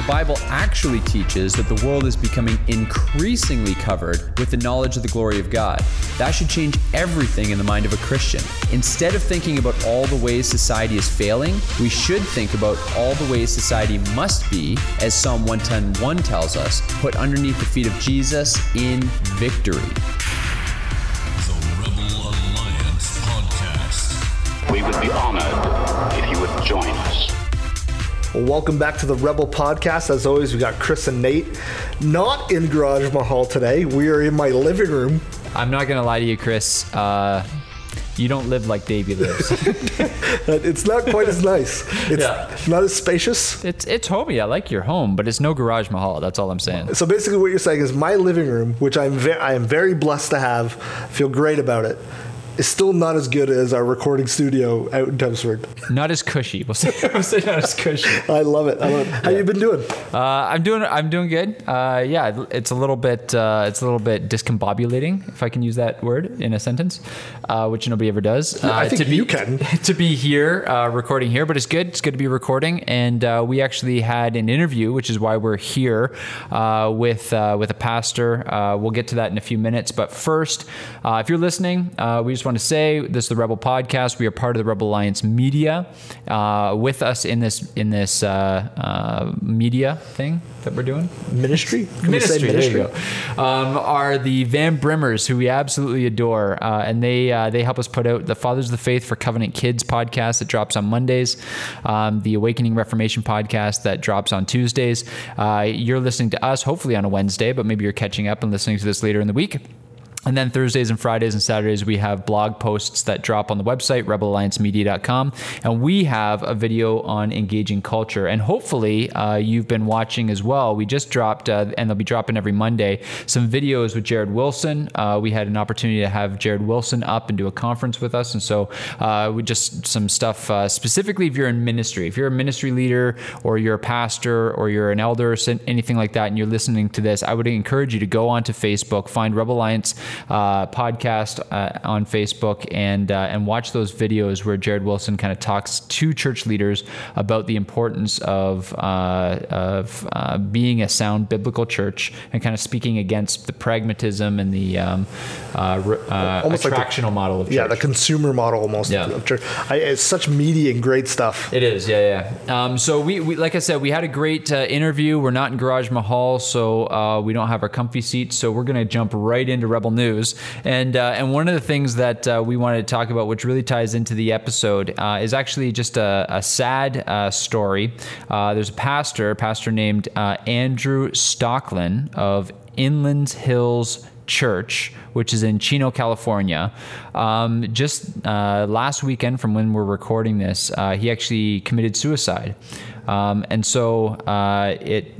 The Bible actually teaches that the world is becoming increasingly covered with the knowledge of the glory of God. That should change everything in the mind of a Christian. Instead of thinking about all the ways society is failing, we should think about all the ways society must be, as Psalm 110:1 tells us, put underneath the feet of Jesus in victory. The Rebel Alliance Podcast. We would be honored if you would join us. Well, welcome back to the Rebel Podcast. As always, we got Chris and Nate. Not in Garage Mahal today. We are in my living room. I'm not gonna lie to you, Chris. Uh, you don't live like Davey lives. It's not quite as nice. It's Yeah. not as spacious. it's it's homey. I like your home, but it's no garage mahal. That's all I'm saying. So basically, what you're saying is my living room, which I'm ve- I am very blessed to have, feel great about it, is still not as good as our recording studio out in Chelmsford. Not as cushy. We'll say, we'll say not as cushy. I love it. I love it. How you been doing? Uh, I'm doing I'm doing good. Uh, yeah, it's a little bit uh, it's a little bit discombobulating, if I can use that word in a sentence, uh, which nobody ever does. Uh, I think to be, you can. to be here uh, recording here, but it's good. It's good to be recording, and uh, we actually had an interview, which is why we're here uh, with uh, with a pastor. Uh, we'll get to that in a few minutes, but first, uh, if you're listening, uh, we just want to say this is the Rebel Podcast. We are part of the Rebel Alliance Media. Uh, with us in this in this uh, uh, media thing that we're doing Ministry? Can ministry, go. Um, are the Van Brimmers, who we absolutely adore, uh, and they uh, they help us put out the Fathers of the Faith for Covenant Kids podcast that drops on Mondays, um, the Awakening Reformation podcast that drops on Tuesdays. Uh, you're listening to us hopefully on a Wednesday, but maybe you're catching up and listening to this later in the week. And then Thursdays and Fridays and Saturdays, we have blog posts that drop on the website, rebelalliancemedia.com. And we have a video on engaging culture. And hopefully, uh, you've been watching as well. We just dropped, uh, and they'll be dropping every Monday, some videos with Jared Wilson. Uh, we had an opportunity to have Jared Wilson up and do a conference with us. And so, uh, we just some stuff uh, specifically if you're in ministry, if you're a ministry leader or you're a pastor or you're an elder or anything like that, and you're listening to this, I would encourage you to go onto Facebook, find Rebel Alliance uh, podcast uh, on Facebook, and uh, and watch those videos where Jared Wilson kind of talks to church leaders about the importance of uh, of uh, being a sound biblical church and kind of speaking against the pragmatism and the um, uh, uh, Almost like the- attractional model of church. Yeah, the consumer model almost Yeah. of church. I, it's such meaty and great stuff. It is, yeah, yeah. Um, so we, we, like I said, we had a great uh, interview. We're not in Garage Mahal, so uh, we don't have our comfy seats. So we're gonna jump right into Rebel News. And uh, and one of the things that uh, we wanted to talk about, which really ties into the episode, uh, is actually just a, a sad uh, story. Uh, there's a pastor, a pastor named uh, Andrew Stoecklein of Inland Hills church, which is in Chino, California. Um, just last weekend, from when we're recording this, he actually committed suicide. Um, and so uh, it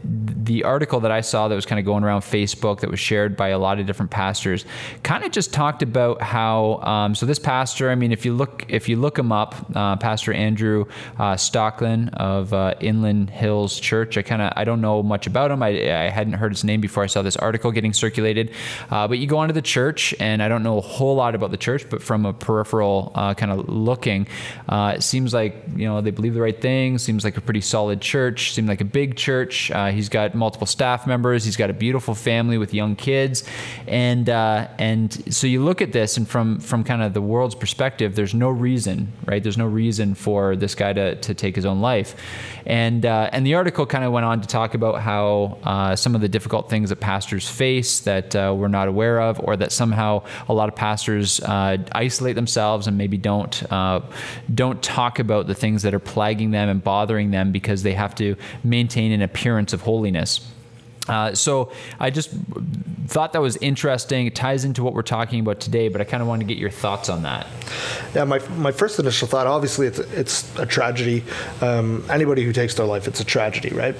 the article that I saw that was kind of going around Facebook that was shared by a lot of different pastors kind of just talked about how um, so this pastor I mean if you look if you look him up uh, Pastor Andrew uh, Stoecklein of uh, Inland Hills Church I kind of I don't know much about him. I, I hadn't heard his name before I saw this article getting circulated. Uh, but you go onto the church and I don't know a whole lot about the church but from a peripheral uh, kind of looking it seems like you know they believe the right things seems like a pretty solid church seemed like a big church. Uh, he's got multiple staff members. He's got a beautiful family with young kids. And uh, and so you look at this and from from kind of the world's perspective there's no reason right? There's no reason for this guy to, to take his own life. And uh, and the article kind of went on to talk about how uh, some of the difficult things that pastors face that uh, we're not aware of or that somehow a lot of pastors uh, isolate themselves and maybe don't don't talk about the things that are plaguing them and bothering them because they have to maintain an appearance of holiness Uh, so I just thought that was interesting. It ties into what we're talking about today, but I kind of wanted to get your thoughts on that. Yeah, my, my first initial thought, obviously, it's it's a tragedy. Um, anybody who takes their life, it's a tragedy, right?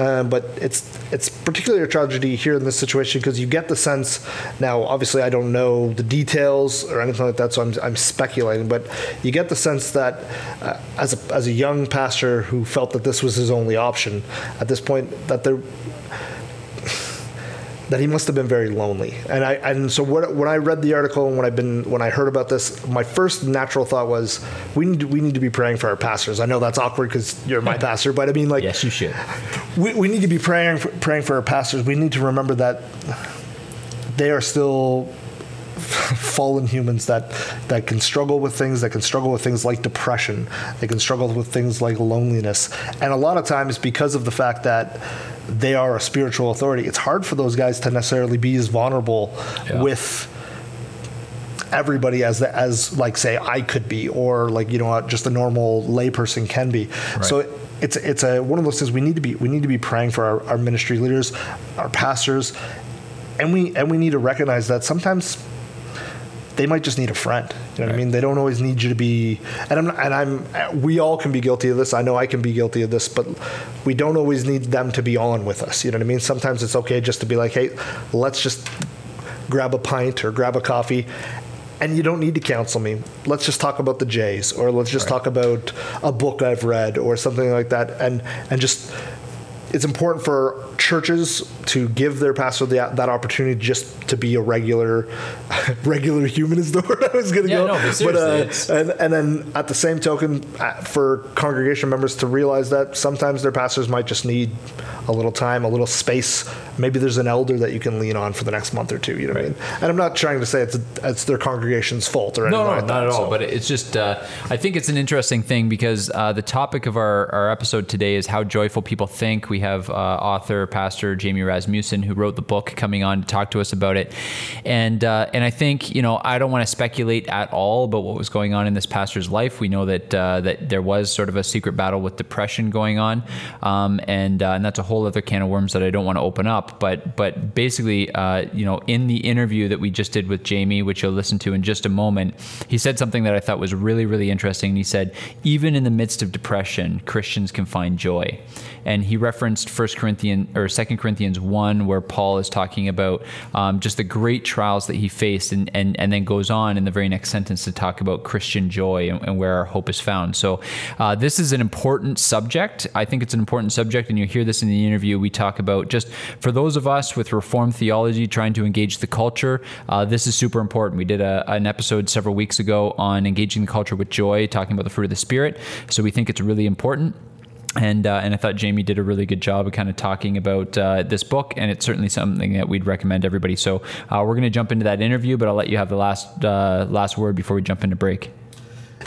Um, but it's it's particularly a tragedy here in this situation because you get the sense. Now, obviously, I don't know the details or anything like that, so I'm, I'm speculating. But you get the sense that uh, as a as a young pastor who felt that this was his only option at this point, that there that he must have been very lonely. And I and so what, when I read the article and when I've been when I heard about this, my first natural thought was we need to, we need to be praying for our pastors. I know that's awkward because you're my pastor, but I mean like Yes, you should. we, we need to be praying for, praying for our pastors. We need to remember that they are still fallen humans that that can struggle with things that can struggle with things like depression they can struggle with things like loneliness and a lot of times because of the fact that they are a spiritual authority it's hard for those guys to necessarily be as vulnerable Yeah. with everybody as as like say I could be or like you know uh, just a normal layperson can be. So it's it's a one of those things we need to be we need to be praying for our, our ministry leaders, our pastors, and we and we need to recognize that sometimes they might just need a friend. You know what I mean? They don't always need you to be. And I'm and I'm. We all can be guilty of this. I know I can be guilty of this, but we don't always need them to be on with us. You know what I mean? Sometimes it's okay just to be like, hey, let's just grab a pint or grab a coffee. And you don't need to counsel me. Let's just talk about the Jays, or let's just talk about a book I've read, or something like that. And and just it's important for churches to give their pastor the, that opportunity just to be a regular regular human is the word I was going to Yeah, go. no, but seriously, it's- and and then at the same token, uh, for congregation members to realize that sometimes their pastors might just need a little time, a little space. Maybe there's an elder that you can lean on for the next month or two. You know what I mean? And I'm not trying to say it's it's their congregation's fault or anything No, no, like not that, at all. so. But it's just, uh, I think it's an interesting thing because uh, the topic of our, our episode today is how joyful people think. We have uh, pastor Jamie Rasmussen, who wrote the book, coming on to talk to us about it. And uh, and I think you know I don't want to speculate at all about what was going on in this pastor's life. We know that uh, that there was sort of a secret battle with depression going on, um, and uh, and that's a whole other can of worms that I don't want to open up. But but basically, uh, you know, in the interview that we just did with Jamie, which you'll listen to in just a moment, he said something that I thought was really really interesting. He said, even in the midst of depression, Christians can find joy, and he referenced First Corinthians or Second Corinthians one, where Paul is talking about um, just the great trials that he faced, and, and and then goes on in the very next sentence to talk about Christian joy and, and where our hope is found. So uh, this is an important subject. I think it's an important subject, and you hear this in the interview. We talk about just for those of us with Reformed theology trying to engage the culture. Uh, this is super important. We did a, an episode several weeks ago on engaging the culture with joy, talking about the fruit of the spirit. So we think it's really important and uh, and I thought Jamie did a really good job of kind of talking about uh, this book, and it's certainly something that we'd recommend everybody. So uh, we're going to jump into that interview, but I'll let you have the last uh, last word before we jump into break.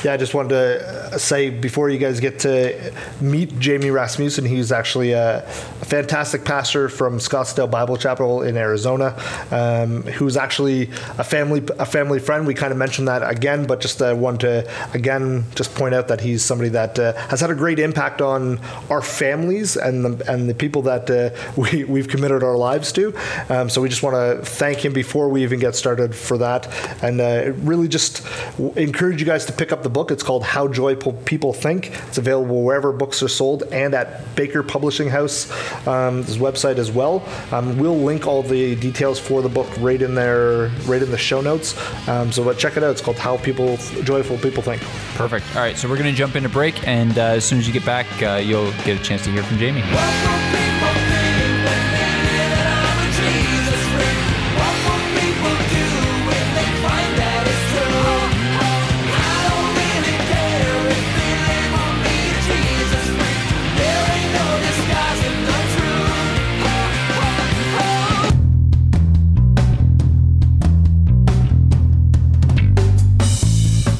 Yeah, I just wanted to uh, say before you guys get to meet Jamie Rasmussen, he's actually a, fantastic pastor from Scottsdale Bible Chapel in Arizona, um, who's actually a family a family friend. We kind of mentioned that again, but just uh, want to again just point out that he's somebody that uh, has had a great impact on our families and the, and the people that uh, we we've committed our lives to. Um, so we just want to thank him before we even get started for that, and uh, really just encourage you guys to pick up the book. It's called How Joyful People Think. It's available wherever books are sold and at Baker Publishing House, um, website as well. Um, we'll link all the details for the book right in there, right in the show notes. Um, so but check it out. It's called How People Joyful People Think. Perfect. All right, so we're going to jump into break, and uh, as soon as you get back, uh, you'll get a chance to hear from Jamie.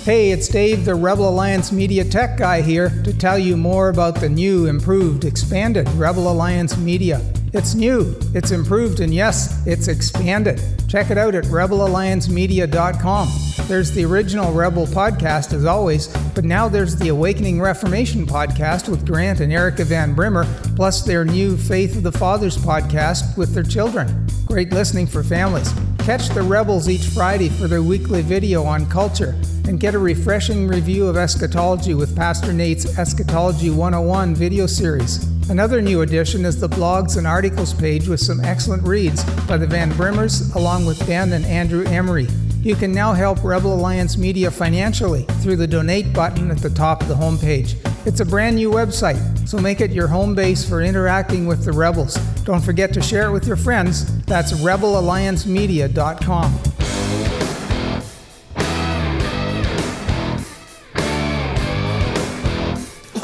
Hey, it's Dave, the Rebel Alliance Media Tech guy here to tell you more about the new, improved, expanded Rebel Alliance Media. It's new, it's improved, and yes, it's expanded. Check it out at rebelalliancemedia.com. There's the original Rebel podcast, as always, but now there's the Awakening Reformation podcast with Grant and Erica Van Brimmer, plus their new Faith of the Fathers podcast with their children. Great listening for families. Catch the Rebels each Friday for their weekly video on culture and get a refreshing review of eschatology with Pastor Nate's Eschatology 101 video series. Another new addition is the blogs and articles page with some excellent reads by the Van Brimmers along with Ben and Andrew Emery. You can now help Rebel Alliance Media financially through the donate button at the top of the homepage. It's a brand new website, so make it your home base for interacting with the Rebels. Don't forget to share it with your friends. That's rebelalliancemedia.com.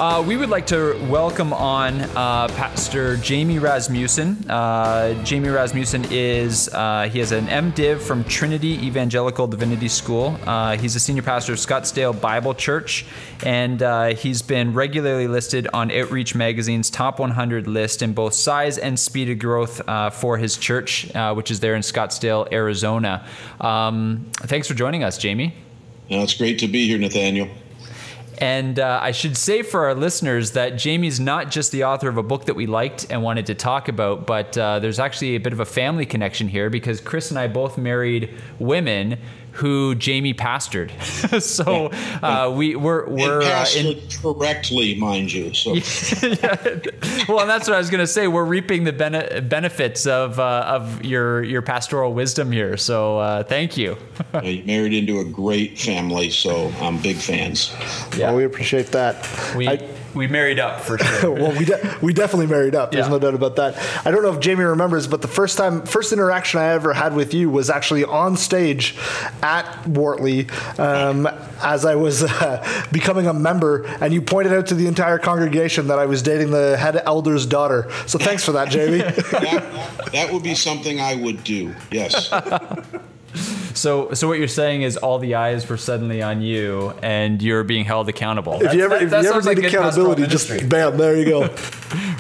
Uh, we would like to welcome on uh, Pastor Jamie Rasmussen. Uh, Jamie Rasmussen is uh, he has an MDiv from Trinity Evangelical Divinity School. Uh, he's a senior pastor of Scottsdale Bible Church, and uh, he's been regularly listed on Outreach Magazine's top 100 list in both size and speed of growth for his church, which is there in Scottsdale, Arizona. Um, thanks for joining us, Jamie. No, it's great to be here, Nathaniel. And uh, I should say for our listeners that Jamie's not just the author of a book that we liked and wanted to talk about, but uh, there's actually a bit of a family connection here because Chris and I both married women who Jamie pastored. so uh, we we're we're uh, in, correctly, mind you. So yeah. well, and that's what I was going to say. We're reaping the bene- benefits of uh, of your your pastoral wisdom here. So uh, thank you. yeah, you married into a great family, so I'm big fans. Yeah, well, we appreciate that. We. I, we married up for sure. well, we de- we definitely married up. There's yeah. no doubt about that. I don't know if Jamie remembers, but the first time, first interaction I ever had with you was actually on stage at Wortley um, as I was uh, becoming a member, and you pointed out to the entire congregation that I was dating the head elder's daughter. So thanks for that, Jamie. that, that would be something I would do. Yes. So, so what you're saying is all the eyes were suddenly on you, and you're being held accountable. If you ever, that, if that you ever need like accountability, just bam, there you go.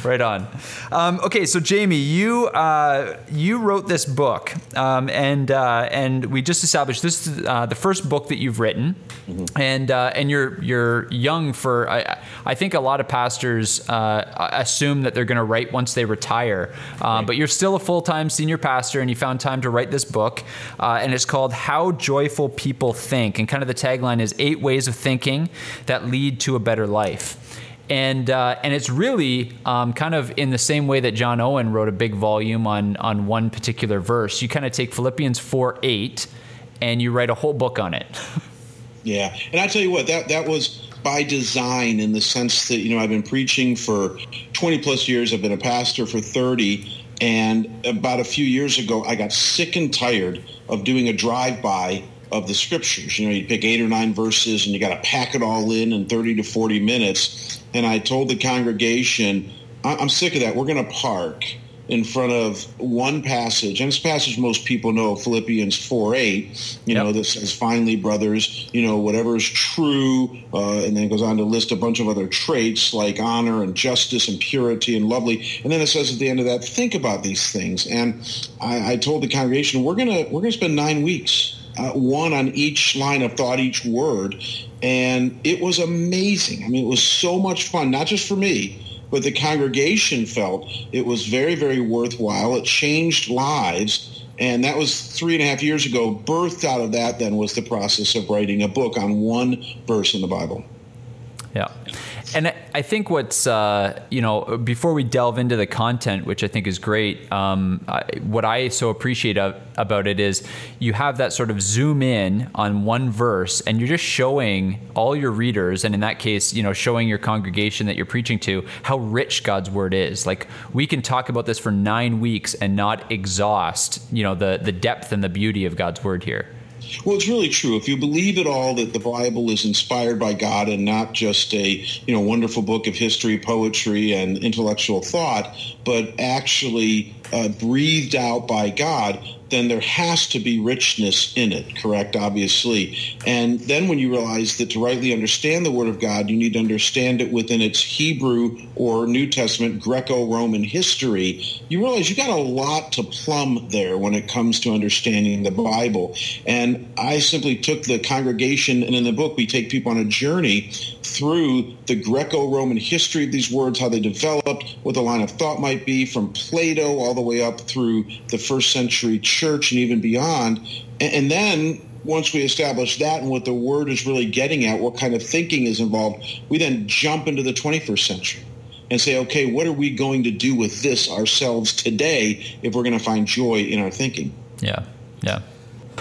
right on. Um, okay, so Jamie, you uh, you wrote this book, um, and uh, and we just established this is uh, the first book that you've written, mm-hmm. and uh, and you're you're young for I, I think a lot of pastors uh, assume that they're going to write once they retire, uh, right. but you're still a full time senior pastor, and you found time to write this book, and it's called How Joyful People Think, and kind of the tagline is eight ways of thinking that lead to a better life and uh, and it's really um, kind of in the same way that John Owen wrote a big volume on on one particular verse. You kind of take Philippians four eight, and you write a whole book on it. yeah, and I tell you what, that that was by design in the sense that you know I've been preaching for twenty plus years. I've been a pastor for thirty. And about a few years ago, I got sick and tired of doing a drive-by of the scriptures. You know, you pick eight or nine verses and you got to pack it all in in 30 to 40 minutes and I told the congregation, I'm sick of that. We're going to park in front of one passage, and this passage most people know, Philippians 4 8, you yep. know, that says, finally, brothers, you know, whatever is true, uh, and then it goes on to list a bunch of other traits like honor and justice and purity and lovely. And then it says at the end of that, think about these things. And I, I told the congregation, we're gonna we're gonna spend nine weeks uh, one on each line of thought, each word. And it was amazing. I mean, it was so much fun, not just for me, but the congregation felt it was very, very worthwhile. It changed lives. And that was three and a half years ago. Birthed out of that then was the process of writing a book on one verse in the Bible. Yeah. And I think what's, uh, you know, before we delve into the content, which I think is great, um, I, what I so appreciate of, about it is you have that sort of zoom in on one verse and you're just showing all your readers, and in that case, you know, showing your congregation that you're preaching to how rich God's word is. Like we can talk about this for nine weeks and not exhaust, you know, the, the depth and the beauty of God's word here. Well, it's really true. If you believe at all that the Bible is inspired by God and not just a you know wonderful book of history, poetry, and intellectual thought, but actually uh, breathed out by God, then there has to be richness in it, correct? Obviously. And then when you realize that to rightly understand the Word of God, you need to understand it within its Hebrew or New Testament Greco-Roman history, you realize you got a lot to plumb there when it comes to understanding the Bible. And I simply took the congregation, and in the book, we take people on a journey through the Greco-Roman history of these words, how they developed, what the line of thought might be from Plato all the way up through the first century church and even beyond. And, and then once we establish that and what the word is really getting at, what kind of thinking is involved, we then jump into the 21st century and say, okay, what are we going to do with this ourselves today if we're going to find joy in our thinking? Yeah, yeah.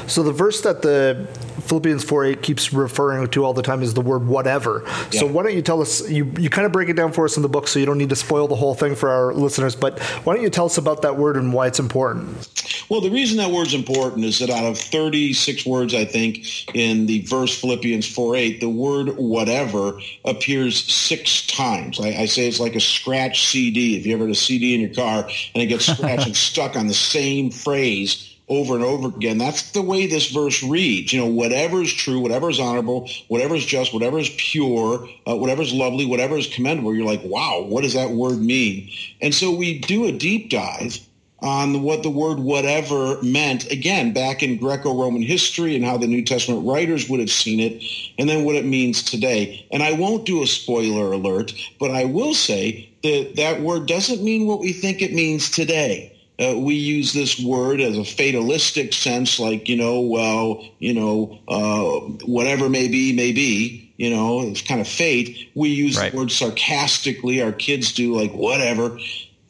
So the verse that the Philippians 4 8 keeps referring to all the time is the word whatever. Yeah. So why don't you tell us, you, you kind of break it down for us in the book so you don't need to spoil the whole thing for our listeners, but why don't you tell us about that word and why it's important? Well, the reason that word's important is that out of 36 words, I think, in the verse Philippians 4 8, the word whatever appears six times. I, I say it's like a scratch CD. If you ever had a CD in your car and it gets scratched and stuck on the same phrase, over and over again. That's the way this verse reads. You know, whatever is true, whatever is honorable, whatever is just, whatever is pure, uh, whatever is lovely, whatever is commendable. You're like, wow, what does that word mean? And so we do a deep dive on what the word whatever meant, again, back in Greco-Roman history and how the New Testament writers would have seen it, and then what it means today. And I won't do a spoiler alert, but I will say that that word doesn't mean what we think it means today uh, we use this word as a fatalistic sense, like, you know, well, you know, uh, whatever may be, may be, you know, it's kind of fate. We use right. the word sarcastically. Our kids do, like, whatever.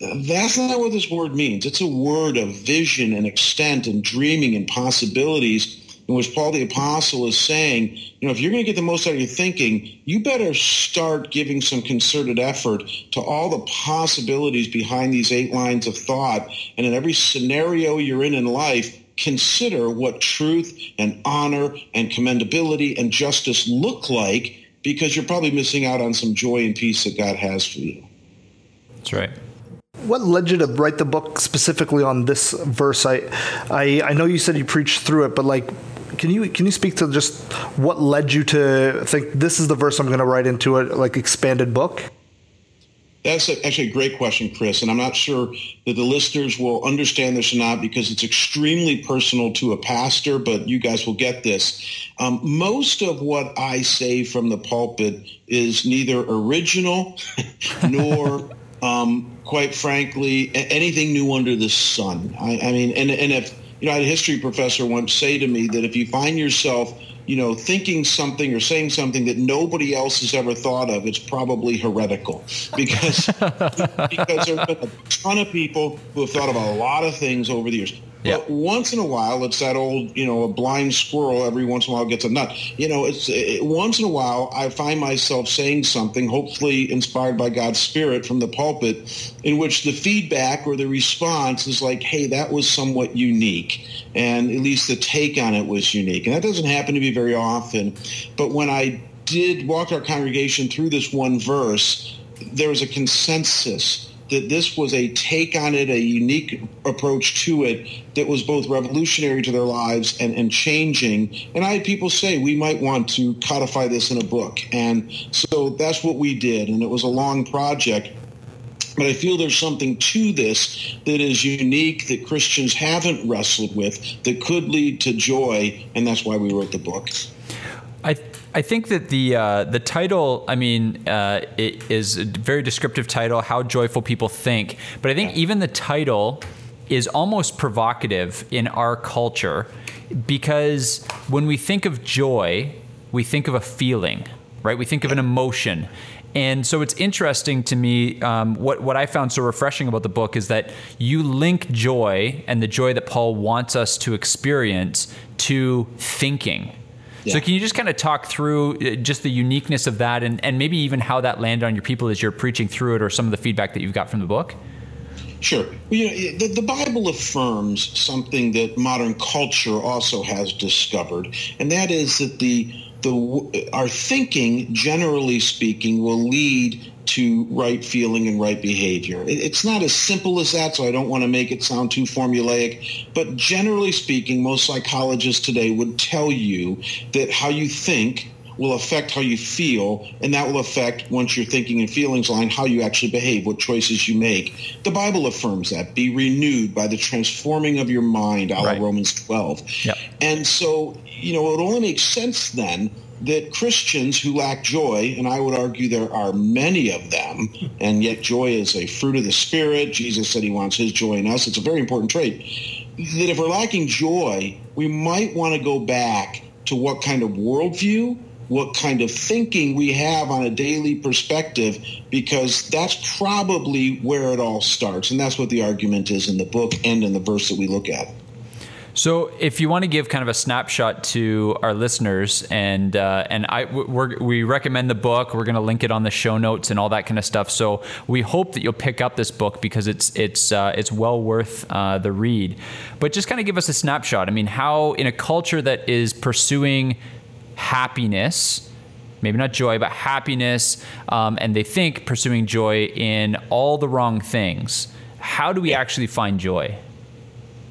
That's not what this word means. It's a word of vision and extent and dreaming and possibilities in which Paul the Apostle is saying, you know, if you're going to get the most out of your thinking, you better start giving some concerted effort to all the possibilities behind these eight lines of thought. And in every scenario you're in in life, consider what truth and honor and commendability and justice look like because you're probably missing out on some joy and peace that God has for you. That's right what led you to write the book specifically on this verse? I, I, I know you said you preached through it, but like, can you can you speak to just what led you to think this is the verse I'm going to write into a like expanded book? That's a, actually a great question, Chris, and I'm not sure that the listeners will understand this or not because it's extremely personal to a pastor, but you guys will get this. Um, most of what I say from the pulpit is neither original nor, um, quite frankly, anything new under the sun. I, I mean, and, and if you know, I had a history professor once say to me that if you find yourself, you know, thinking something or saying something that nobody else has ever thought of, it's probably heretical because because there have been a ton of people who have thought of a lot of things over the years. Yep. But once in a while, it's that old, you know, a blind squirrel every once in a while gets a nut. You know, it's it, once in a while I find myself saying something, hopefully inspired by God's Spirit from the pulpit, in which the feedback or the response is like, hey, that was somewhat unique. And at least the take on it was unique. And that doesn't happen to be very often. But when I did walk our congregation through this one verse, there was a consensus that this was a take on it, a unique approach to it that was both revolutionary to their lives and, and changing. And I had people say, we might want to codify this in a book. And so that's what we did. And it was a long project. But I feel there's something to this that is unique that Christians haven't wrestled with that could lead to joy. And that's why we wrote the book. I think that the uh, the title, I mean, uh, it is a very descriptive title. How joyful people think, but I think even the title is almost provocative in our culture because when we think of joy, we think of a feeling, right? We think of an emotion. And so it's interesting to me. Um, what what I found so refreshing about the book is that you link joy and the joy that Paul wants us to experience to thinking so can you just kind of talk through uh, just the uniqueness of that and, and maybe even how that landed on your people as you're preaching through it or some of the feedback that you've got from the book? Sure. Well, you know, the, the, Bible affirms something that modern culture also has discovered, and that is that the the our thinking, generally speaking, will lead to right feeling and right behavior. It's not as simple as that, so I don't want to make it sound too formulaic. But generally speaking, most psychologists today would tell you that how you think will affect how you feel, and that will affect, once your thinking and feelings line, how you actually behave, what choices you make. The Bible affirms that. Be renewed by the transforming of your mind, out Right. of Romans 12. Yep. And so, you know, it only makes sense then that Christians who lack joy, and I would argue there are many of them, and yet joy is a fruit of the Spirit. Jesus said he wants his joy in us. It's a very important trait. That if we're lacking joy, we might want to go back to what kind of worldview, what kind of thinking we have on a daily perspective, because that's probably where it all starts. And that's what the argument is in the book and in the verse that we look at. So, if you want to give kind of a snapshot to our listeners, and uh, and I we're, we recommend the book. We're going to link it on the show notes and all that kind of stuff. So, we hope that you'll pick up this book because it's it's uh, it's well worth uh, the read. But just kind of give us a snapshot. I mean, how in a culture that is pursuing happiness, maybe not joy, but happiness, um, and they think pursuing joy in all the wrong things. How do we actually find joy?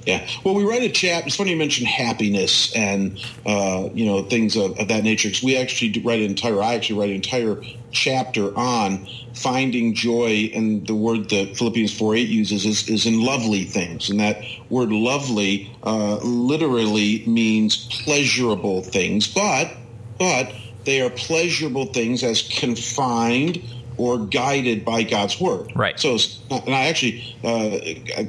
Yeah. Well, we write a chapter. It's funny you mentioned happiness and uh, you know things of, of that nature. Because we actually write an entire. I actually write an entire chapter on finding joy, and the word that Philippians four eight uses is, is in lovely things, and that word lovely uh, literally means pleasurable things, but but they are pleasurable things as confined or guided by God's word. Right. So, and I actually uh,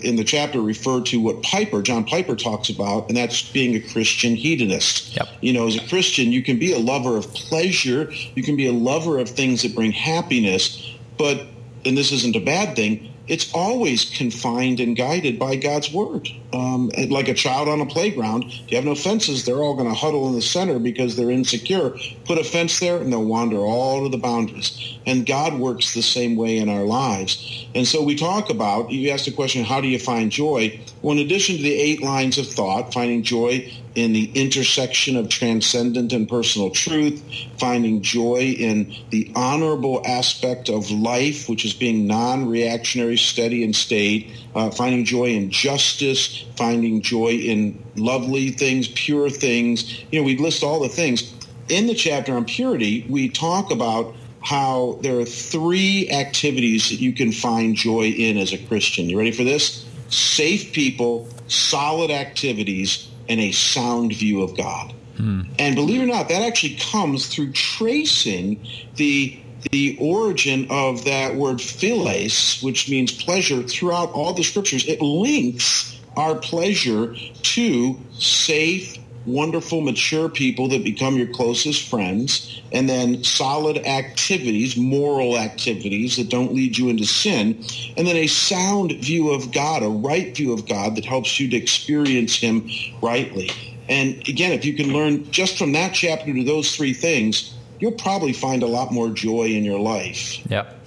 in the chapter refer to what Piper, John Piper, talks about, and that's being a Christian hedonist. Yep. You know, as a Christian, you can be a lover of pleasure, you can be a lover of things that bring happiness, but and this isn't a bad thing. It's always confined and guided by God's word. Um, like a child on a playground, if you have no fences, they're all going to huddle in the center because they're insecure. Put a fence there, and they'll wander all to the boundaries. And God works the same way in our lives. And so we talk about. You asked the question, how do you find joy? Well, in addition to the eight lines of thought, finding joy in the intersection of transcendent and personal truth, finding joy in the honorable aspect of life, which is being non-reactionary, steady, and staid, uh, finding joy in justice, finding joy in lovely things, pure things. You know, we list all the things. In the chapter on purity, we talk about how there are three activities that you can find joy in as a Christian. You ready for this? Safe people, solid activities, and a sound view of God. Hmm. And believe it or not, that actually comes through tracing the the origin of that word philes, which means pleasure, throughout all the scriptures. It links our pleasure to safe, wonderful, mature people that become your closest friends, and then solid activities, moral activities that don't lead you into sin, and then a sound view of God, a right view of God that helps you to experience Him rightly. And again, if you can learn just from that chapter to those three things, you'll probably find a lot more joy in your life. Yep.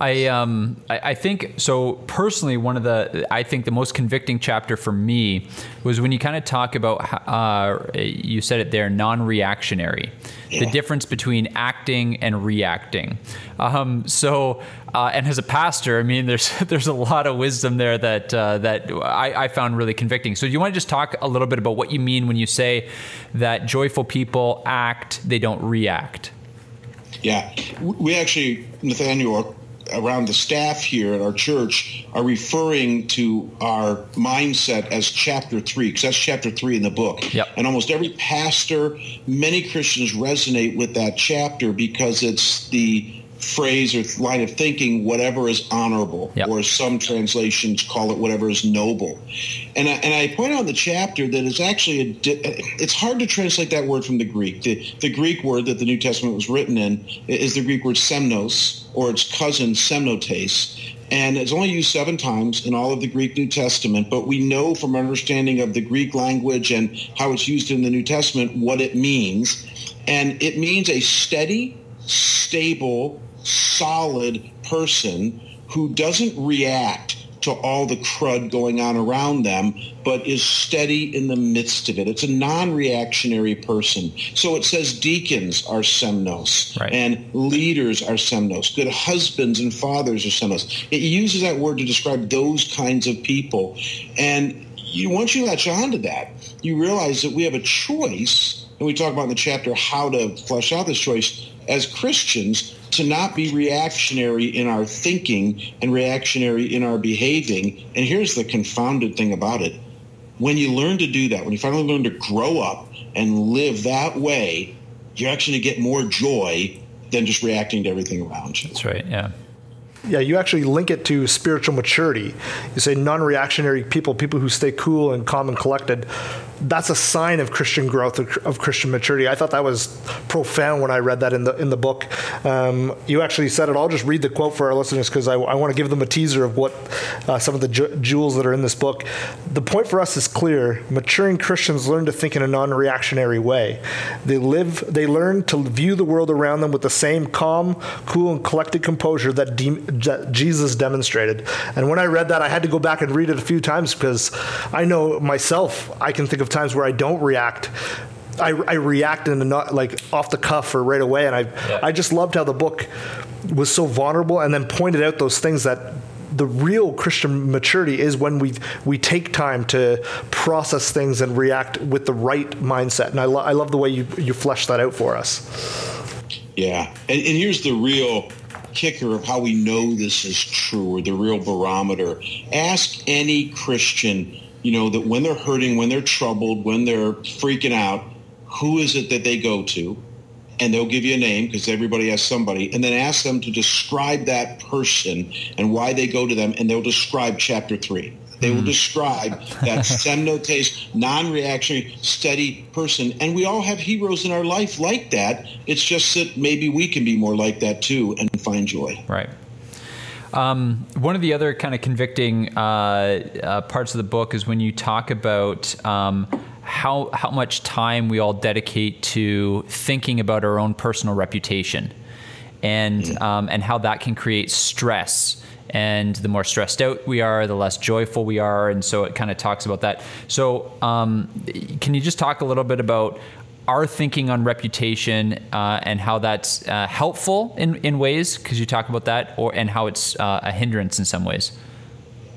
I um I, I think so personally one of the I think the most convicting chapter for me was when you kind of talk about uh, you said it there non-reactionary. The difference between acting and reacting. Um, so uh, and as a pastor I mean there's there's a lot of wisdom there that uh, that I, I found really convicting. So do you want to just talk a little bit about what you mean when you say that joyful people act they don't react? Yeah, we actually, Nathaniel, around the staff here at our church are referring to our mindset as chapter three, because that's chapter three in the book. Yep. And almost every pastor, many Christians resonate with that chapter because it's the phrase or line of thinking, whatever is honorable, Yep. or some translations call it whatever is noble. And I, and I point out in the chapter that it's actually a, di- it's hard to translate that word from the Greek. The, the Greek word that the New Testament was written in is the Greek word semnos, or its cousin semnotes. And it's only used seven times in all of the Greek New Testament, but we know from our understanding of the Greek language and how it's used in the New Testament what it means. And it means a steady, stable, solid person who doesn't react to all the crud going on around them, but is steady in the midst of it. It's a non-reactionary person. So it says deacons are semnos Right. and leaders are semnos. Good husbands and fathers are semnos. It uses that word to describe those kinds of people. And you, once you latch on to that, you realize that we have a choice, and we talk about in the chapter how to flesh out this choice as Christians to not be reactionary in our thinking and reactionary in our behaving. And here's the confounded thing about it. When you learn to do that, when you finally learn to grow up and live that way, you're actually going to get more joy than just reacting to everything around you. That's right. Yeah. Yeah, you actually link it to spiritual maturity. You say non-reactionary people, people who stay cool and calm and collected. That's a sign of Christian growth, of, of Christian maturity. I thought that was profound when I read that in the in the book. Um, you actually said it. I'll just read the quote for our listeners because I, I want to give them a teaser of what uh, some of the ju- jewels that are in this book. The point for us is clear. Maturing Christians learn to think in a non-reactionary way. They live. They learn to view the world around them with the same calm, cool, and collected composure that, de- that Jesus demonstrated. And when I read that, I had to go back and read it a few times because I know myself. I can think of times where I don't react. I, I react in a not like off the cuff or right away, and I Yeah. I just loved how the book was so vulnerable and then pointed out those things that the real Christian maturity is when we we take time to process things and react with the right mindset. And I, lo- I love the way you you flesh that out for us. Yeah. And, and here's the real kicker of how we know this is true or the real barometer. Ask any Christian, you know, that when they're hurting, when they're troubled, when they're freaking out, who is it that they go to? And they'll give you a name because everybody has somebody. And then ask them to describe that person and why they go to them. And they'll describe chapter three. They will hmm. describe that semnotes, non-reactionary, steady person. And we all have heroes in our life like that. It's just that maybe we can be more like that too and find joy. Right. Um, one of the other kind of convicting uh, uh, parts of the book is when you talk about um, how how much time we all dedicate to thinking about our own personal reputation, and um, and how that can create stress. And the more stressed out we are, the less joyful we are, and so it kind of talks about that. So, um, can you just talk a little bit about our thinking on reputation uh, and how that's uh, helpful in, in ways because you talk about that or and how it's uh, a hindrance in some ways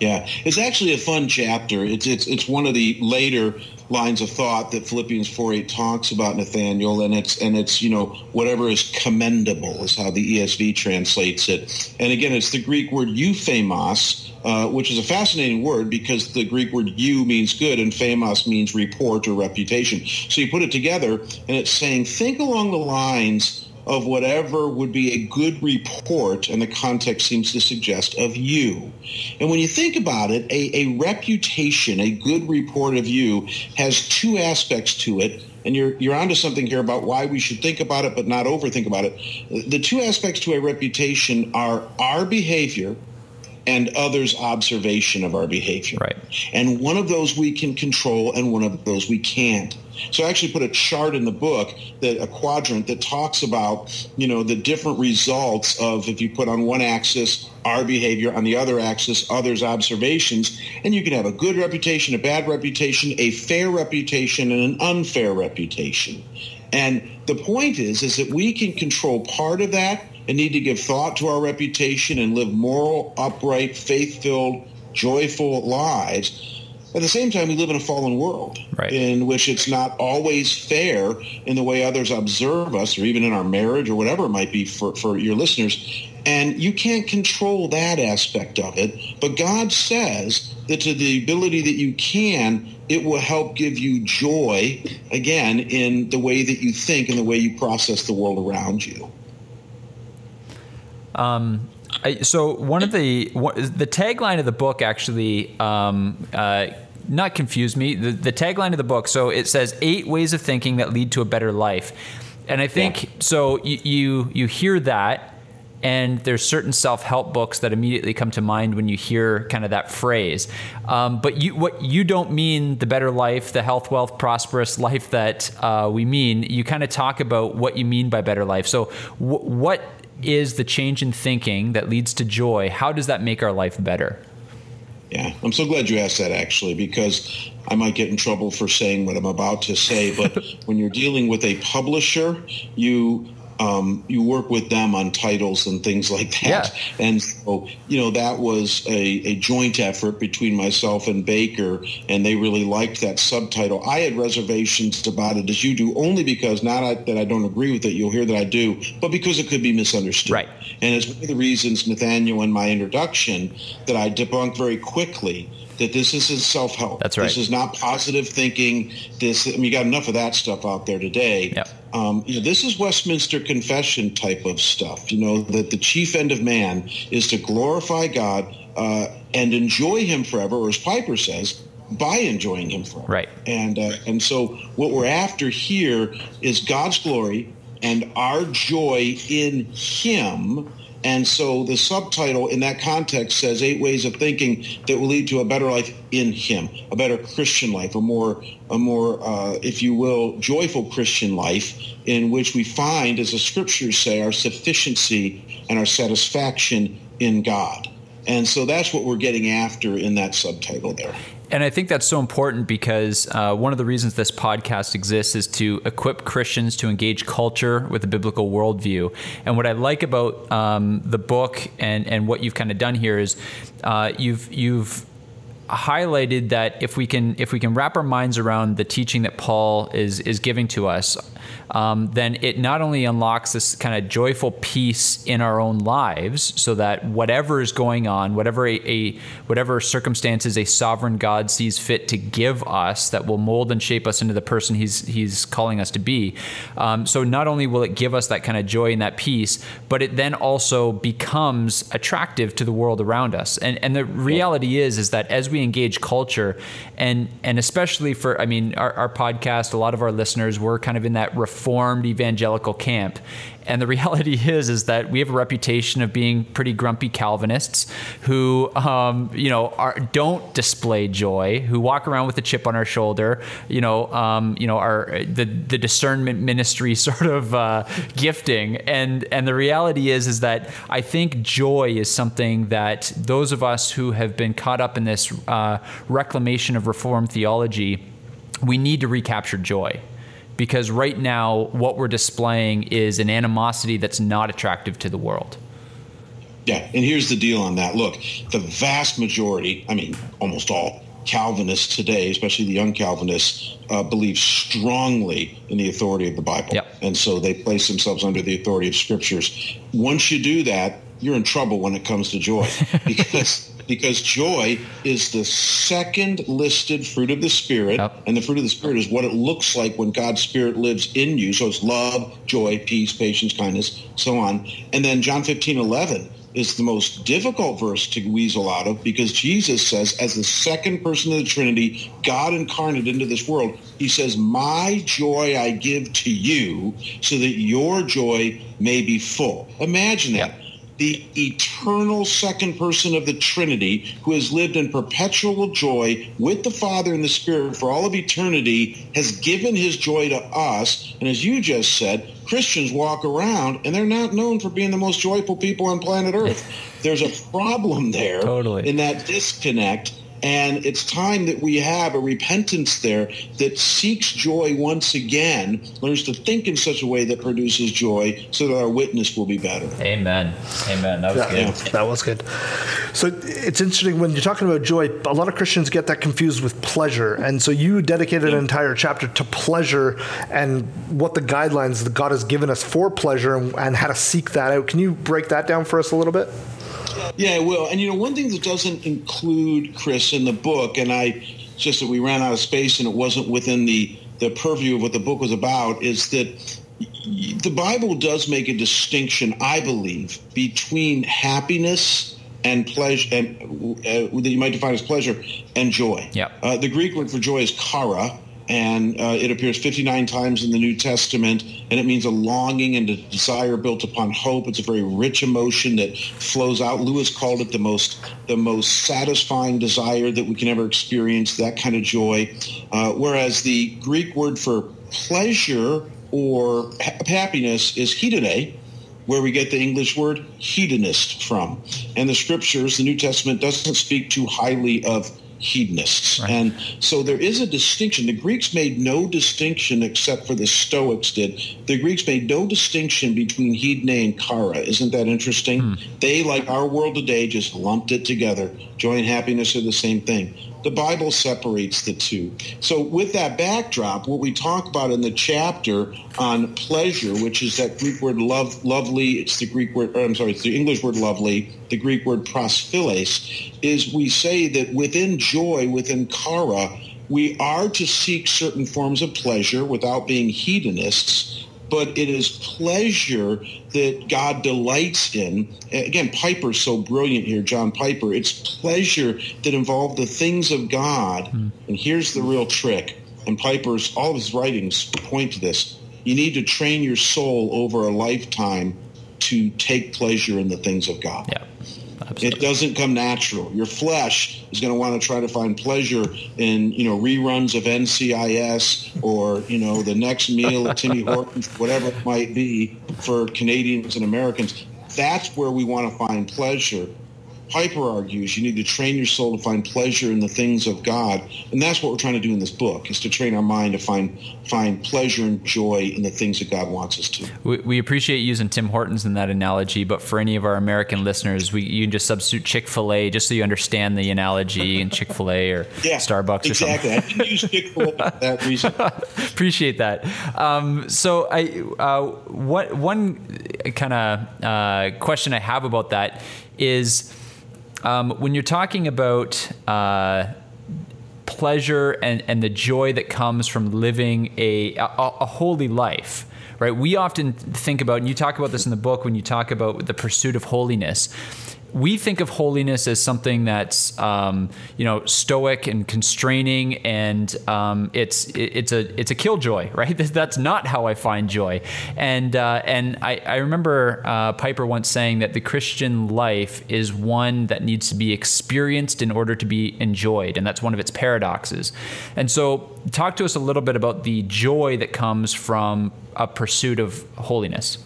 Yeah, it's actually a fun chapter. It's it's it's one of the later lines of thought that Philippians 4:8 talks about Nathaniel, and it's and it's you know whatever is commendable is how the ESV translates it. And again, it's the Greek word euphemos, uh, which is a fascinating word because the Greek word you means good and phemos means report or reputation. So you put it together, and it's saying think along the lines of whatever would be a good report, and the context seems to suggest of you. And when you think about it, a, a reputation, a good report of you, has two aspects to it. And you're you're onto something here about why we should think about it, but not overthink about it. The two aspects to a reputation are our behavior and others' observation of our behavior. Right. And one of those we can control, and one of those we can't. So I actually put a chart in the book that a quadrant that talks about, you know, the different results of if you put on one axis our behavior, on the other axis others' observations, and you can have a good reputation, a bad reputation, a fair reputation, and an unfair reputation. And the point is, is that we can control part of that and need to give thought to our reputation and live moral, upright, faith-filled, joyful lives. At the same time, we live in a fallen world Right. in which it's not always fair in the way others observe us or even in our marriage or whatever it might be for, for your listeners. And you can't control that aspect of it. But God says that to the ability that you can, it will help give you joy, again, in the way that you think and the way you process the world around you. I, so one of the one, the tagline of the book actually um, uh, not confused me. The, the tagline of the book. So it says eight ways of thinking that lead to a better life, and I think Yeah. so. You, you you hear that, and there's certain self help books that immediately come to mind when you hear kind of that phrase. Um, but you what you don't mean the better life, the health, wealth, prosperous life that uh, we mean. You kind of talk about what you mean by better life. So wh- what is the change in thinking that leads to joy? How does that make our life better? Yeah, I'm so glad you asked that actually, because I might get in trouble for saying what I'm about to say. But when you're dealing with a publisher, you um, you work with them on titles and things like that. Yeah. And so, you know, that was a, a joint effort between myself and Baker, and they really liked that subtitle. I had reservations about it, as you do, only because not that I don't agree with it, you'll hear that I do, but because it could be misunderstood. Right. And it's one of the reasons, Nathaniel, in my introduction, that I debunked very quickly that this isn't self-help. That's right. This is not positive thinking. This, I mean, you got enough of that stuff out there today. Yep. Um, you know, this is Westminster Confession type of stuff. You know, that the chief end of man is to glorify God uh, and enjoy Him forever, or as Piper says, by enjoying Him forever. Right. And uh, and so what we're after here is God's glory and our joy in Him. And so the subtitle in that context says eight ways of thinking that will lead to a better life in Him, a better Christian life, a more, a more, uh, if you will, joyful Christian life in which we find, as the scriptures say, our sufficiency and our satisfaction in God. And so that's what we're getting after in that subtitle there. And I think that's so important because uh, one of the reasons this podcast exists is to equip Christians to engage culture with a biblical worldview. And what I like about um, the book and, and what you've kind of done here is uh, you've you've highlighted that if we can if we can wrap our minds around the teaching that Paul is is giving to us, um, then it not only unlocks this kind of joyful peace in our own lives, so that whatever is going on, whatever a, a whatever circumstances a sovereign God sees fit to give us, that will mold and shape us into the person He's He's calling us to be. Um, so not only will it give us that kind of joy and that peace, but it then also becomes attractive to the world around us. And and the reality is is that as we engage culture, and and especially for I mean our, our podcast, a lot of our listeners were kind of in that reformed evangelical camp. And the reality is, is that we have a reputation of being pretty grumpy Calvinists who, um, you know, are, don't display joy, who walk around with a chip on our shoulder, you know, um, you know, our the the discernment ministry sort of uh, gifting. And and the reality is, is that I think joy is something that those of us who have been caught up in this uh, reclamation of Reformed theology, we need to recapture joy because right now what we're displaying is an animosity that's not attractive to the world. Yeah, and here's the deal on that. Look, the vast majority, I mean, almost all Calvinists today, especially the young Calvinists, uh, believe strongly in the authority of the Bible. Yep. And so they place themselves under the authority of scriptures. Once you do that, you're in trouble when it comes to joy because because joy is the second listed fruit of the spirit Yep. and the fruit of the spirit is what it looks like when God's spirit lives in you. So it's love joy peace patience kindness so on. And then John 15 11 is the most difficult verse to weasel out of because Jesus says as the second person of the Trinity God incarnate into this world he says my joy I give to you so that your joy may be full imagine that the eternal second person of the Trinity who has lived in perpetual joy with the Father and the Spirit for all of eternity has given his joy to us. And as you just said, Christians walk around and they're not known for being the most joyful people on planet Earth. There's a problem there Totally. in that disconnect. And it's time that we have a repentance there that seeks joy once again, learns to think in such a way that produces joy so that our witness will be better. Amen. Amen. That was Yeah, good. that was good. So it's interesting when you're talking about joy. A lot of Christians get that confused with pleasure, and so you dedicated an entire chapter to pleasure and what the guidelines that God has given us for pleasure and, and how to seek that out. Can you break that down for us a little bit? Yeah, it will. And you know, one thing that doesn't include Chris in the book, and I just that we ran out of space and it wasn't within the the purview of what the book was about, is that the Bible does make a distinction, I believe, between happiness and pleasure, and uh, that you might define as pleasure and joy. Yep. Uh, the Greek word for joy is chara, and uh, it appears 59 times in the New Testament, and it means a longing and a desire built upon hope. It's a very rich emotion that flows out. Lewis called it the most the most satisfying desire that we can ever experience. That kind of joy, uh, whereas the Greek word for pleasure or ha- happiness is hedone, where we get the English word hedonist from. And the scriptures, the New Testament doesn't speak too highly of hedonists. Right. And so there is a distinction. The Greeks made no distinction except for the Stoics did. The Greeks made no distinction between hedone and chara. Isn't that interesting? Hmm. They, like our world today, just lumped it together. Joy and happiness are the same thing the Bible separates the two. So, with that backdrop, what we talk about in the chapter on pleasure, which is that Greek word love, lovely, it's the Greek word, I'm sorry, it's the English word lovely, the Greek word prosphiles, is we say that within joy, within chara, we are to seek certain forms of pleasure without being hedonists but it is pleasure that God delights in. Again, Piper's so brilliant here, John Piper. It's pleasure that involve the things of God. Mm. And here's the real trick. And Piper's, all of his writings point to this. You need to train your soul over a lifetime to take pleasure in the things of God. Yeah. Absolutely. It doesn't come natural. Your flesh is going to want to try to find pleasure in, you know, reruns of NCIS or, you know, the next meal at Timmy Hortons, whatever it might be for Canadians and Americans. That's where we want to find pleasure. Piper argues you need to train your soul to find pleasure in the things of God, and that's what we're trying to do in this book: is to train our mind to find find pleasure and joy in the things that God wants us to. We, we appreciate using Tim Hortons in that analogy, but for any of our American listeners, we you can just substitute Chick Fil A just so you understand the analogy in Chick Fil A or yeah, Starbucks exactly. or something. Exactly, I didn't use Chick Fil A for that reason. appreciate that. Um, so I uh, what one kind of uh, question I have about that is um, when you're talking about uh, pleasure and, and the joy that comes from living a, a, a holy life, right? We often think about, and you talk about this in the book when you talk about the pursuit of holiness we think of holiness as something that's um, you know stoic and constraining, and um, it's it's a it's a killjoy, right? That's not how I find joy. And uh, and I, I remember uh, Piper once saying that the Christian life is one that needs to be experienced in order to be enjoyed, and that's one of its paradoxes. And so, talk to us a little bit about the joy that comes from a pursuit of holiness.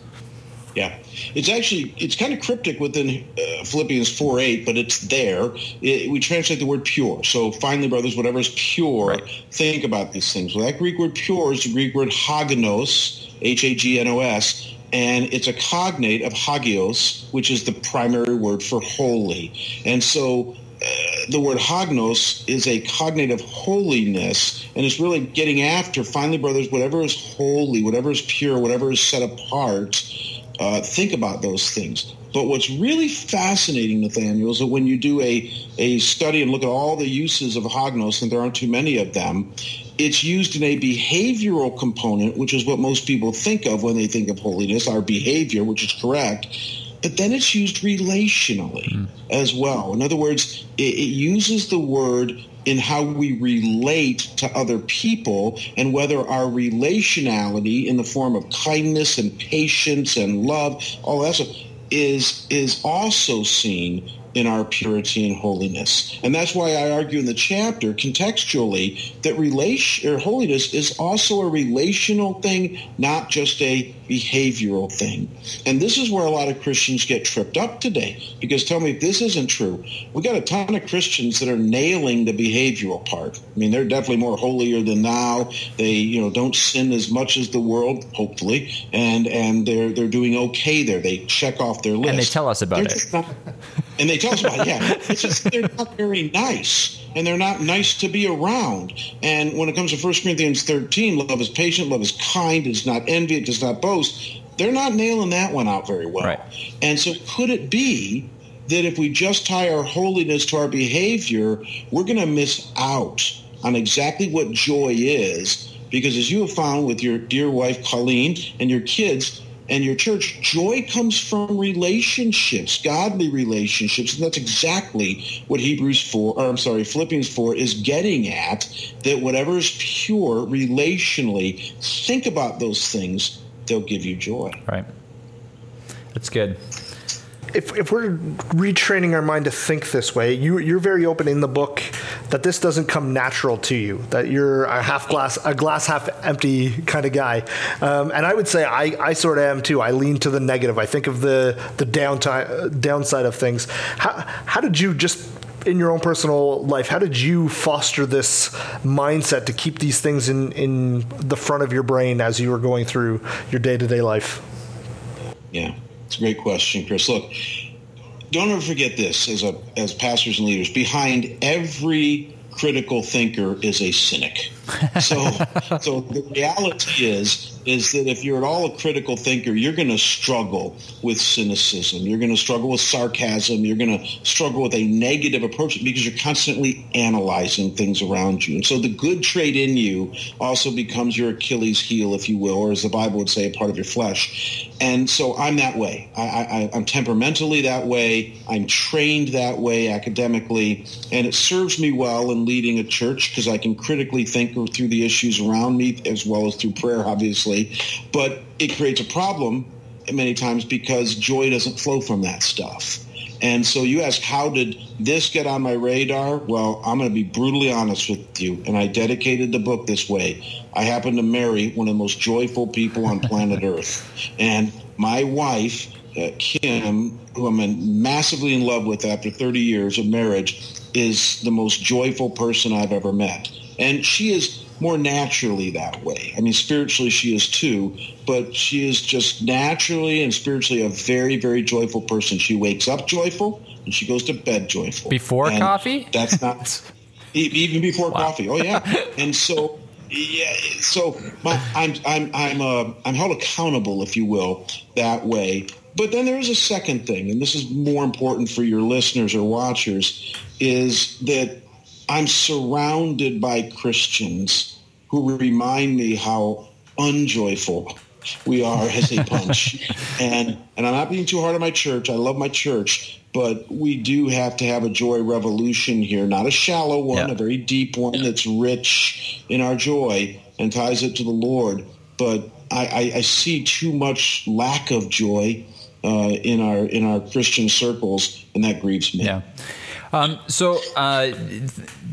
Yeah, it's actually it's kind of cryptic within uh, Philippians four eight, but it's there. It, we translate the word pure. So finally, brothers, whatever is pure, right. think about these things. Well, that Greek word pure is the Greek word hagnos, H A G N O S, and it's a cognate of hagios, which is the primary word for holy. And so uh, the word hagnos is a cognate of holiness, and it's really getting after, finally, brothers, whatever is holy, whatever is pure, whatever is set apart, uh, think about those things. But what's really fascinating, Nathaniel, is that when you do a, a study and look at all the uses of hagnos, and there aren't too many of them, it's used in a behavioral component, which is what most people think of when they think of holiness, our behavior, which is correct. But then it's used relationally mm. as well. In other words, it, it uses the word in how we relate to other people and whether our relationality in the form of kindness and patience and love, all that stuff, is is also seen in our purity and holiness. And that's why I argue in the chapter contextually that relation or holiness is also a relational thing, not just a behavioral thing. And this is where a lot of Christians get tripped up today. Because tell me if this isn't true. We got a ton of Christians that are nailing the behavioral part. I mean, they're definitely more holier than thou. They, you know, don't sin as much as the world, hopefully, and and they're they're doing okay there. They check off their list. And they tell us about they're it. And they tell us about it. Yeah, it's just they're not very nice, and they're not nice to be around. And when it comes to 1 Corinthians 13, love is patient, love is kind, it does not envy, it does not boast. They're not nailing that one out very well. Right. And so, could it be that if we just tie our holiness to our behavior, we're going to miss out on exactly what joy is? Because as you have found with your dear wife Colleen and your kids, and your church, joy comes from relationships, godly relationships. And that's exactly what Hebrews 4, or I'm sorry, Philippians 4 is getting at, that whatever is pure relationally, think about those things, they'll give you joy. Right. That's good if, if we're retraining our mind to think this way, you, you're very open in the book that this doesn't come natural to you. That you're a half glass, a glass half empty kind of guy. Um, and I would say I, I sort of am too. I lean to the negative. I think of the the downtime, downside of things. How how did you just in your own personal life, how did you foster this mindset to keep these things in, in the front of your brain as you were going through your day to day life? Yeah, it's a great question, Chris. Look, don't ever forget this as a as pastors and leaders. Behind every critical thinker is a cynic. So, so the reality is is that if you're at all a critical thinker, you're going to struggle with cynicism. You're going to struggle with sarcasm. You're going to struggle with a negative approach because you're constantly analyzing things around you. And so the good trait in you also becomes your Achilles heel, if you will, or as the Bible would say, a part of your flesh. And so I'm that way. I, I'm temperamentally that way. I'm trained that way academically, and it serves me well in leading a church because I can critically think through the issues around me as well as through prayer, obviously but it creates a problem many times because joy doesn't flow from that stuff. And so you ask, how did this get on my radar? Well, I'm going to be brutally honest with you, and I dedicated the book this way. I happened to marry one of the most joyful people on planet Earth. And my wife, uh, Kim, who I'm massively in love with after 30 years of marriage, is the most joyful person I've ever met. And she is more naturally that way. I mean, spiritually she is too, but she is just naturally and spiritually a very, very joyful person. She wakes up joyful and she goes to bed joyful. Before and coffee? That's not even before wow. coffee. Oh yeah, and so yeah, so my, I'm I'm I'm uh, I'm held accountable, if you will, that way. But then there is a second thing, and this is more important for your listeners or watchers, is that I'm surrounded by Christians who remind me how unjoyful we are as a bunch. and and I'm not being too hard on my church. I love my church, but we do have to have a joy revolution here, not a shallow one, yeah. a very deep one that's rich in our joy and ties it to the Lord. But I, I, I see too much lack of joy uh, in our in our Christian circles, and that grieves me. Yeah. Um, so, uh,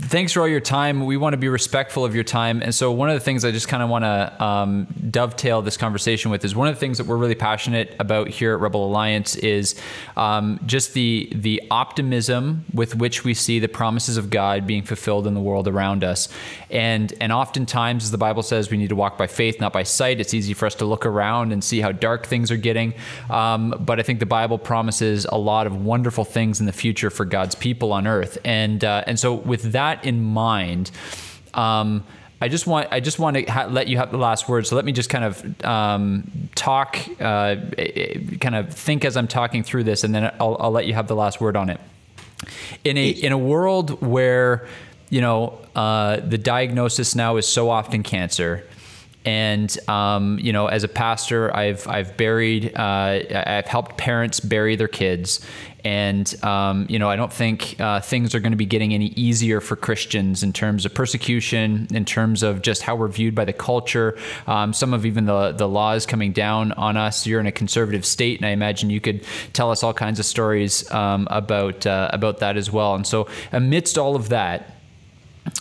thanks for all your time. We want to be respectful of your time. And so, one of the things I just kind of want to um, dovetail this conversation with is one of the things that we're really passionate about here at Rebel Alliance is um, just the the optimism with which we see the promises of God being fulfilled in the world around us. And and oftentimes, as the Bible says, we need to walk by faith, not by sight. It's easy for us to look around and see how dark things are getting. Um, but I think the Bible promises a lot of wonderful things in the future for God's people on earth. And uh, and so with that in mind. Um, I just want I just want to ha- let you have the last word. So let me just kind of um, talk, uh, kind of think as I'm talking through this, and then I'll, I'll, let you have the last word on it. In a in a world where you know uh, the diagnosis now is so often cancer, and um, you know as a pastor, I've I've buried uh, I've helped parents bury their kids, and, um, you know, I don't think uh, things are going to be getting any easier for Christians in terms of persecution, in terms of just how we're viewed by the culture. Um, some of even the, the laws coming down on us. You're in a conservative state, and I imagine you could tell us all kinds of stories um, about, uh, about that as well. And so, amidst all of that,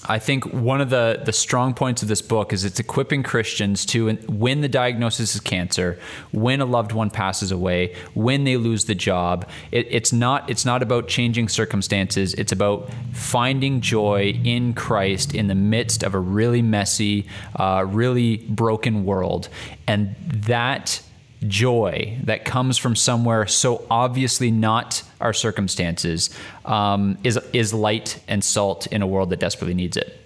I think one of the, the strong points of this book is it's equipping Christians to, when the diagnosis is cancer, when a loved one passes away, when they lose the job, it, it's not it's not about changing circumstances. It's about finding joy in Christ in the midst of a really messy, uh, really broken world, and that joy that comes from somewhere so obviously not our circumstances um, is is light and salt in a world that desperately needs it.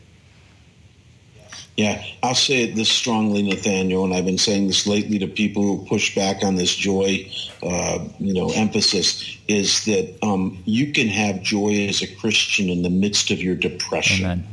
Yeah, I'll say it this strongly, Nathaniel, and I've been saying this lately to people who push back on this joy, uh, you know, emphasis is that um, you can have joy as a Christian in the midst of your depression. Amen.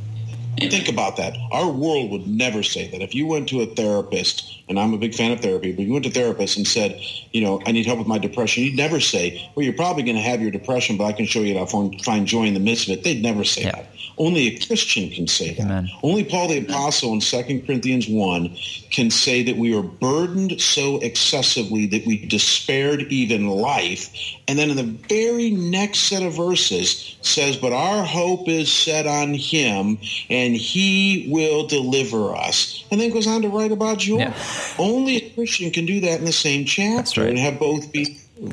Think about that. Our world would never say that. If you went to a therapist, and I'm a big fan of therapy, but you went to a therapist and said, you know, I need help with my depression, you'd never say, well, you're probably going to have your depression, but I can show you how to find joy in the midst of it. They'd never say yeah. that. Only a Christian can say that. Amen. Only Paul the Apostle in 2 Corinthians 1 can say that we are burdened so excessively that we despaired even life. And then in the very next set of verses says, but our hope is set on him and he will deliver us. And then goes on to write about joy. Yeah. Only a Christian can do that in the same chapter right. and have both be true.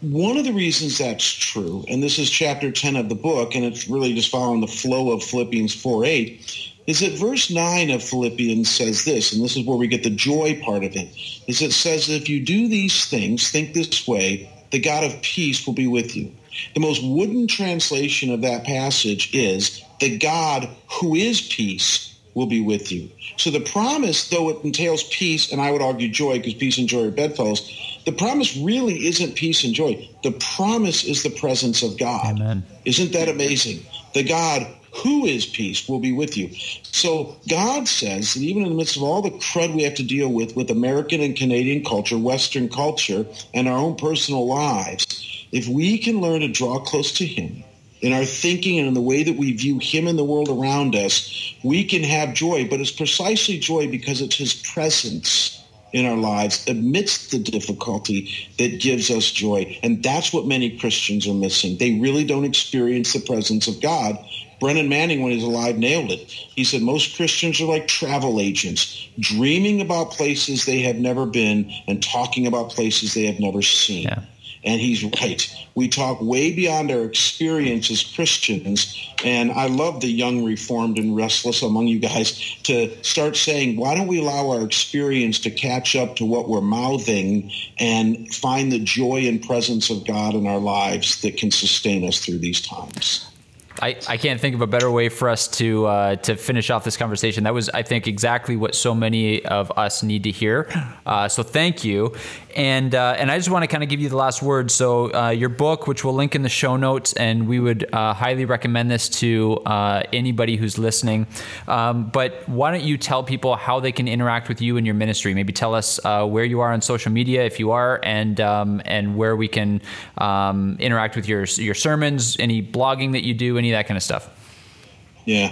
one of the reasons that's true, and this is chapter 10 of the book, and it's really just following the flow of Philippians 4 8, is that verse 9 of Philippians says this, and this is where we get the joy part of it, is it says, if you do these things, think this way, the God of peace will be with you. The most wooden translation of that passage is, the God who is peace will be with you. So the promise, though it entails peace, and I would argue joy, because peace and joy are bedfellows, the promise really isn't peace and joy. The promise is the presence of God. Amen. Isn't that amazing? The God who is peace will be with you. So God says that even in the midst of all the crud we have to deal with with American and Canadian culture, Western culture, and our own personal lives, if we can learn to draw close to him in our thinking and in the way that we view him and the world around us, we can have joy. But it's precisely joy because it's his presence in our lives amidst the difficulty that gives us joy. And that's what many Christians are missing. They really don't experience the presence of God. Brennan Manning, when he's alive, nailed it. He said most Christians are like travel agents, dreaming about places they have never been and talking about places they have never seen. Yeah. And he's right. We talk way beyond our experience as Christians. And I love the young, reformed, and restless among you guys to start saying, why don't we allow our experience to catch up to what we're mouthing and find the joy and presence of God in our lives that can sustain us through these times? I, I can't think of a better way for us to uh, to finish off this conversation. That was, I think, exactly what so many of us need to hear. Uh, so thank you. And uh, and I just want to kind of give you the last word. So uh, your book, which we'll link in the show notes, and we would uh, highly recommend this to uh, anybody who's listening. Um, but why don't you tell people how they can interact with you and your ministry? Maybe tell us where you are on social media, if you are, and um, and where we can um, interact with your your sermons, any blogging that you do, any of that kind of stuff. Yeah.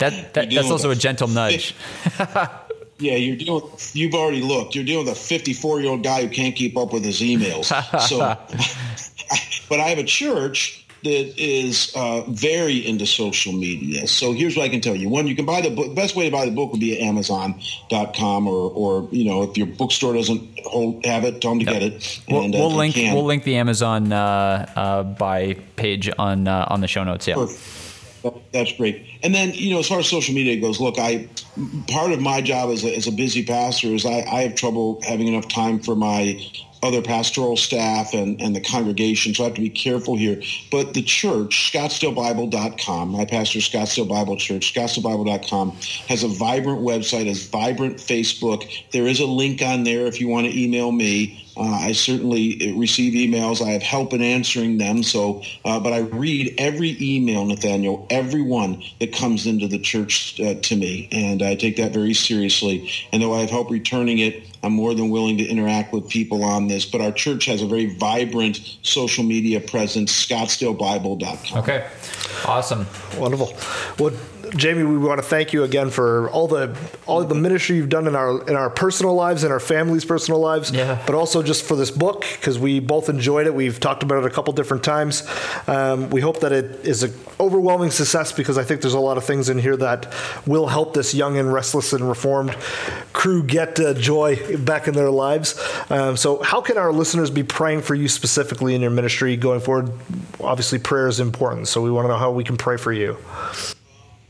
that, that that's also a gentle nudge. Yeah, you're dealing. You've already looked. You're dealing with a 54 year old guy who can't keep up with his emails. so, but I have a church that is uh, very into social media. So here's what I can tell you. One, you can buy the book. Best way to buy the book would be at Amazon.com or, or you know, if your bookstore doesn't hold, have it, tell them to yep. get it. We'll, and, uh, we'll link. We'll link the Amazon uh, uh, buy page on uh, on the show notes. Yeah. Perfect. That's great. And then, you know, as far as social media goes, look, I part of my job as a, as a busy pastor is I, I have trouble having enough time for my other pastoral staff and, and the congregation, so I have to be careful here. But the church, scottsdalebible.com, my pastor, Scottsdale Bible Church, scottsdalebible.com, has a vibrant website, has vibrant Facebook. There is a link on there if you want to email me. Uh, I certainly receive emails. I have help in answering them. So, uh, but I read every email, Nathaniel, every one that comes into the church uh, to me, and I take that very seriously. And though I have help returning it, I'm more than willing to interact with people on this. But our church has a very vibrant social media presence, ScottsdaleBible.com. Okay, awesome, wonderful. Well, Jamie, we want to thank you again for all the all the ministry you've done in our in our personal lives and our families' personal lives, yeah. but also just for this book because we both enjoyed it. We've talked about it a couple different times. Um, we hope that it is an overwhelming success because I think there's a lot of things in here that will help this young and restless and reformed crew get uh, joy back in their lives. Um, so, how can our listeners be praying for you specifically in your ministry going forward? Obviously, prayer is important, so we want to know how we can pray for you.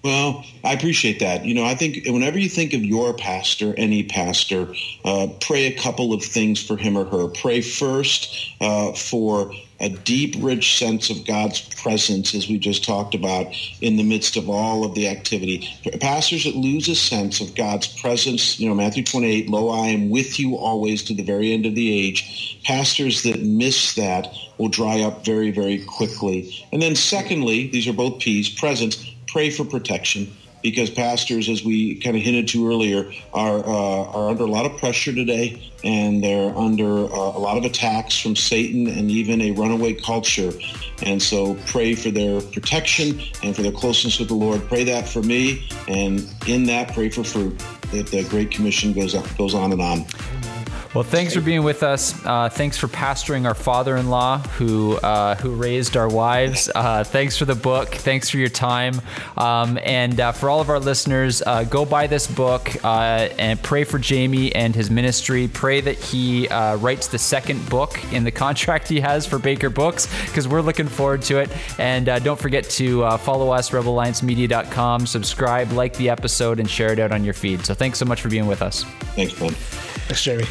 Well, I appreciate that. You know, I think whenever you think of your pastor, any pastor, uh, pray a couple of things for him or her. Pray first uh, for a deep, rich sense of God's presence, as we just talked about, in the midst of all of the activity. Pastors that lose a sense of God's presence, you know, Matthew 28, lo, I am with you always to the very end of the age. Pastors that miss that will dry up very, very quickly. And then secondly, these are both P's, presence pray for protection because pastors, as we kind of hinted to earlier, are uh, are under a lot of pressure today, and they're under uh, a lot of attacks from Satan and even a runaway culture. And so, pray for their protection and for their closeness with the Lord. Pray that for me, and in that, pray for fruit that the Great Commission goes goes on and on. Well, thanks for being with us. Uh, thanks for pastoring our father-in-law who uh, who raised our wives. Uh, thanks for the book. Thanks for your time. Um, and uh, for all of our listeners, uh, go buy this book uh, and pray for Jamie and his ministry. Pray that he writes the second book in the contract he has for Baker Books because we're looking forward to it. And don't forget to follow us, rebelalliancemedia.com, subscribe, like the episode, and share it out on your feed. So thanks so much for being with us. Thanks, Ben. Thanks, Jamie.